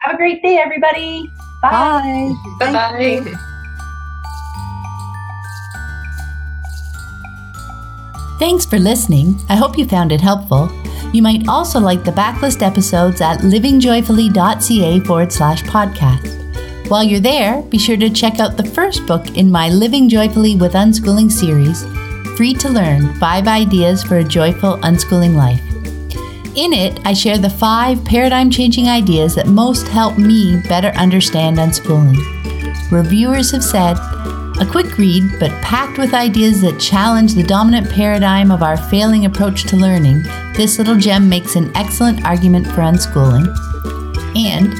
[SPEAKER 3] Have a great day, everybody. Bye.
[SPEAKER 4] Bye-bye.
[SPEAKER 1] Thanks for listening. I hope you found it helpful. You might also like the backlist episodes at livingjoyfully.ca forward slash podcast. While you're there, be sure to check out the first book in my Living Joyfully with Unschooling series, Free to Learn Five Ideas for a Joyful Unschooling Life. In it, I share the five paradigm changing ideas that most help me better understand unschooling. Reviewers have said a quick read, but packed with ideas that challenge the dominant paradigm of our failing approach to learning, this little gem makes an excellent argument for unschooling. And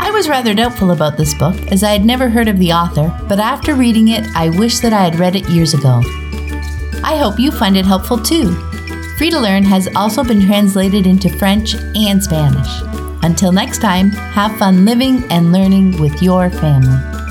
[SPEAKER 1] I was rather doubtful about this book, as I had never heard of the author, but after reading it, I wish that I had read it years ago. I hope you find it helpful too. Free to Learn has also been translated into French and Spanish. Until next time, have fun living and learning with your family.